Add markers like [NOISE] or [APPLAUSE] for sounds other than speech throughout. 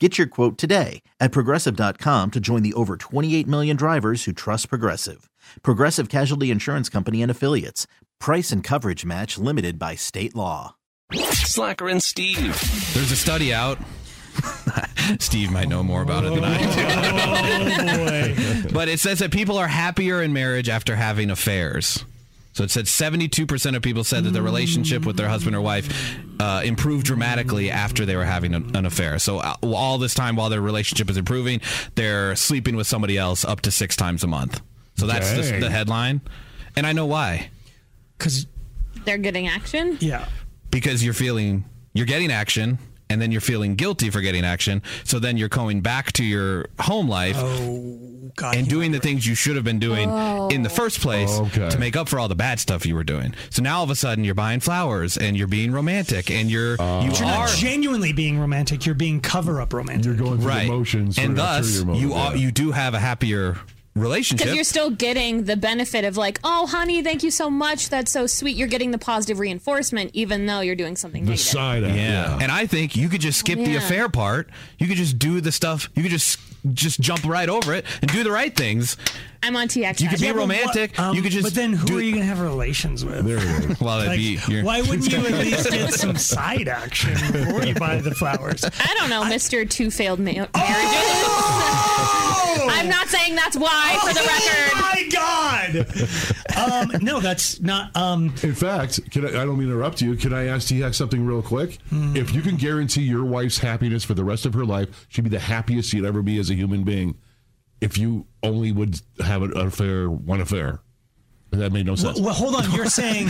Get your quote today at progressive.com to join the over 28 million drivers who trust Progressive. Progressive Casualty Insurance Company and Affiliates. Price and coverage match limited by state law. Slacker and Steve. There's a study out. [LAUGHS] Steve might know more about it than I do. Oh, [LAUGHS] but it says that people are happier in marriage after having affairs. So it said 72% of people said that their relationship with their husband or wife uh, improved dramatically after they were having a, an affair. So uh, all this time while their relationship is improving, they're sleeping with somebody else up to six times a month. So that's the, Dang. the headline. And I know why. Because They're getting action. yeah, Because you're feeling, you're getting action. And then you're feeling guilty for getting action. So then you're going back to your home life oh god, and doing the things you should have been doing in the oh. first place Oh, Okay. to make up for all the bad stuff you were doing. So now all of a sudden you're buying flowers and you're being romantic and you're oh. you You're are not genuinely being romantic. You're being cover up romantic. You're going through right, the motions, and thus ulterior you are yeah. you do have a happier relationship. Because you're still getting the benefit of like, oh, honey, thank you so much. That's so sweet. You're getting the positive reinforcement, even though you're doing something the negative. side act. yeah. and I think you could just skip the Yeah. affair part. You could just do the stuff. You could just just jump right over it and do the right things. I'm on TX. You could be Yeah, but what- romantic. um, you could just. But then who do, are you gonna have relations with? There. Well, that'd Like, be. your- why wouldn't you at least get [LAUGHS] some side action before you buy the flowers? I don't know, Mr. Two Failed ma- Marriages. Oh! I'm not saying that's why, for the record. my god! um, no, that's not. Um, In fact, can I, I don't mean to interrupt you. Can I ask T Hack something real quick? Hmm. If you can guarantee your wife's happiness for the rest of her life, she'd be the happiest you'd ever be as a human being. If you only would have an affair, one affair, that made no sense. well, hold on. You're [LAUGHS] saying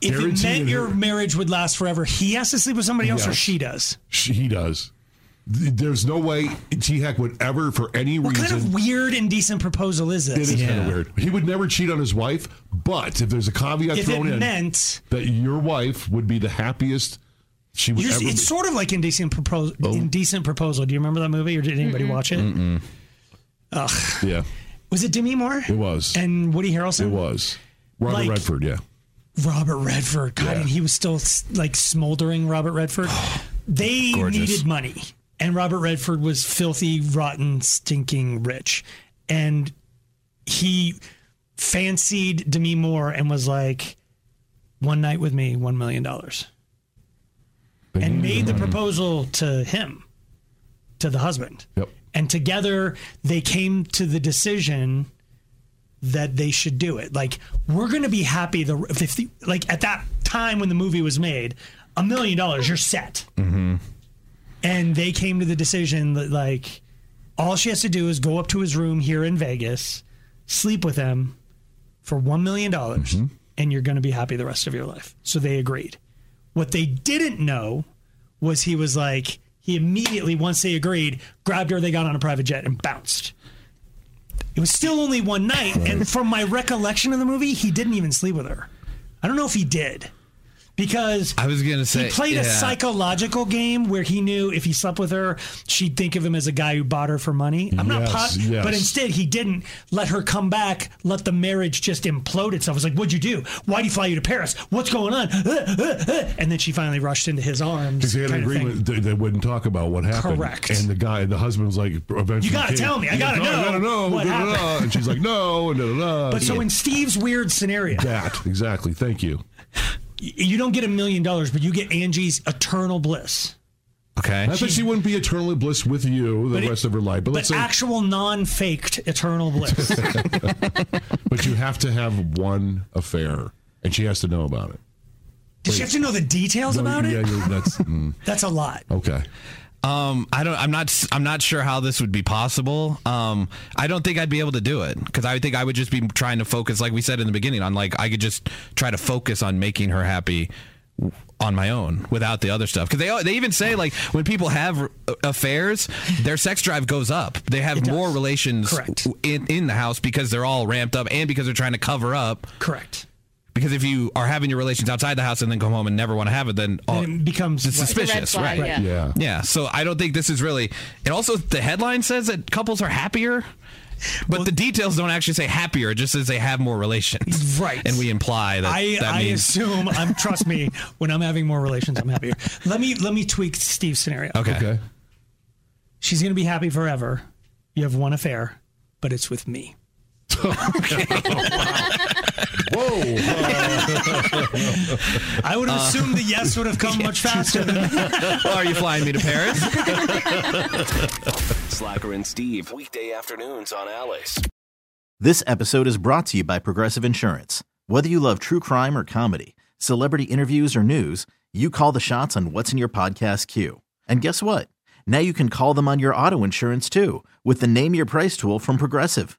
if it meant your marriage would last forever, he has to sleep with somebody else, or she does. She, he does. Th- There's no way T Hack would ever, for any What reason. What kind of weird indecent proposal is it this? is kind of weird. He would never cheat on his wife, but if there's a caveat If it thrown in meant that your wife would be the happiest she would You're- ever it's be. sort of like indecent proposal. Oh. Indecent proposal. Do you remember that movie, or did anybody watch it? Mm-mm. Ugh. Yeah, Was it Demi Moore? it was. And Woody Harrelson. It was. Robert Like- Redford, yeah. Robert Redford. God, Yeah. and he was still like smoldering Robert Redford. [SIGHS] they Gorgeous. needed money, and Robert Redford was filthy, rotten, stinking rich, and he fancied Demi Moore and was like, "One night with me, one million dollars," and made the proposal to him, to the husband. Yep. And together they came to the decision that they should do it. Like we're going to be happy the if the, like at that time when the movie was made, a million dollars you're set. Mm-hmm. And they came to the decision that like all she has to do is go up to his room here in Vegas, sleep with him for 1 million dollars mm-hmm. and you're going to be happy the rest of your life. So they agreed. What they didn't know was he was like he immediately once they agreed, grabbed her, they got on a private jet and bounced. It was still only one night, and from my recollection of the movie, he didn't even sleep with her. I don't know if he did. Because I was gonna say he played yeah. a psychological game where he knew if he slept with her, she'd think of him as a guy who bought her for money. I'm not Yes, pot, yes. but instead he didn't let her come back, let the marriage just implode itself. It was like, "What'd you do? Why'd he fly you to Paris? What's going on?" Uh, uh, uh. And then she finally rushed into his arms. Because they had an kind of thing. agreement they, they wouldn't talk about what happened. Correct. And the guy, the husband was like, eventually. You gotta came- tell me. I gotta know I gotta know. what da, da, da. happened. And she's like, no, and da, da, da. But so Yeah. in Steve's weird scenario, that exactly. Thank you. Y- you don't get a million dollars, but you get Angie's eternal bliss. Okay. Not that she wouldn't be eternally bliss with you the it- rest of her life, but, But let's say, actual non-faked eternal bliss. [LAUGHS] [LAUGHS] but you have to have one affair, and she has to know about it. Does she have to know the details No, about yeah, it? you're- that's [LAUGHS] mm, That's a lot. okay. Um, I don't. I'm not. I'm not sure how this would be possible. Um, I don't think I'd be able to do it because I think I would just be trying to focus, like we said in the beginning, on like I could just try to focus on making her happy on my own without the other stuff. Because they they even say like when people have affairs, their sex drive goes up. They have more relations Correct. in in the house because they're all ramped up and because they're trying to cover up. Correct. Because if you are having your relations outside the house and then come home and never want to have it, then all, Then it becomes it's right. suspicious, flag, right? yeah. Yeah. Yeah, so I don't think this is really. And also, the headline says that couples are happier, but the details don't actually say happier. It just says they have more relations. Right. And we imply that I, that I means. assume I'm um, [LAUGHS] trust me when I'm having more relations I'm happier. Let me let me tweak Steve's scenario. okay. Okay. She's gonna be happy forever. You have one affair, but it's with me. Whoa. [LAUGHS] I would have assumed the yes would have come [LAUGHS] much faster than Well, [LAUGHS] are you flying me to Paris? Slacker and Steve, weekday afternoons on Alice. This episode is brought to you by Progressive Insurance. Whether you love true crime or comedy, celebrity interviews or news, you call the shots on what's in your podcast queue. And guess what? Now you can call them on your auto insurance too with the Name Your Price tool from Progressive.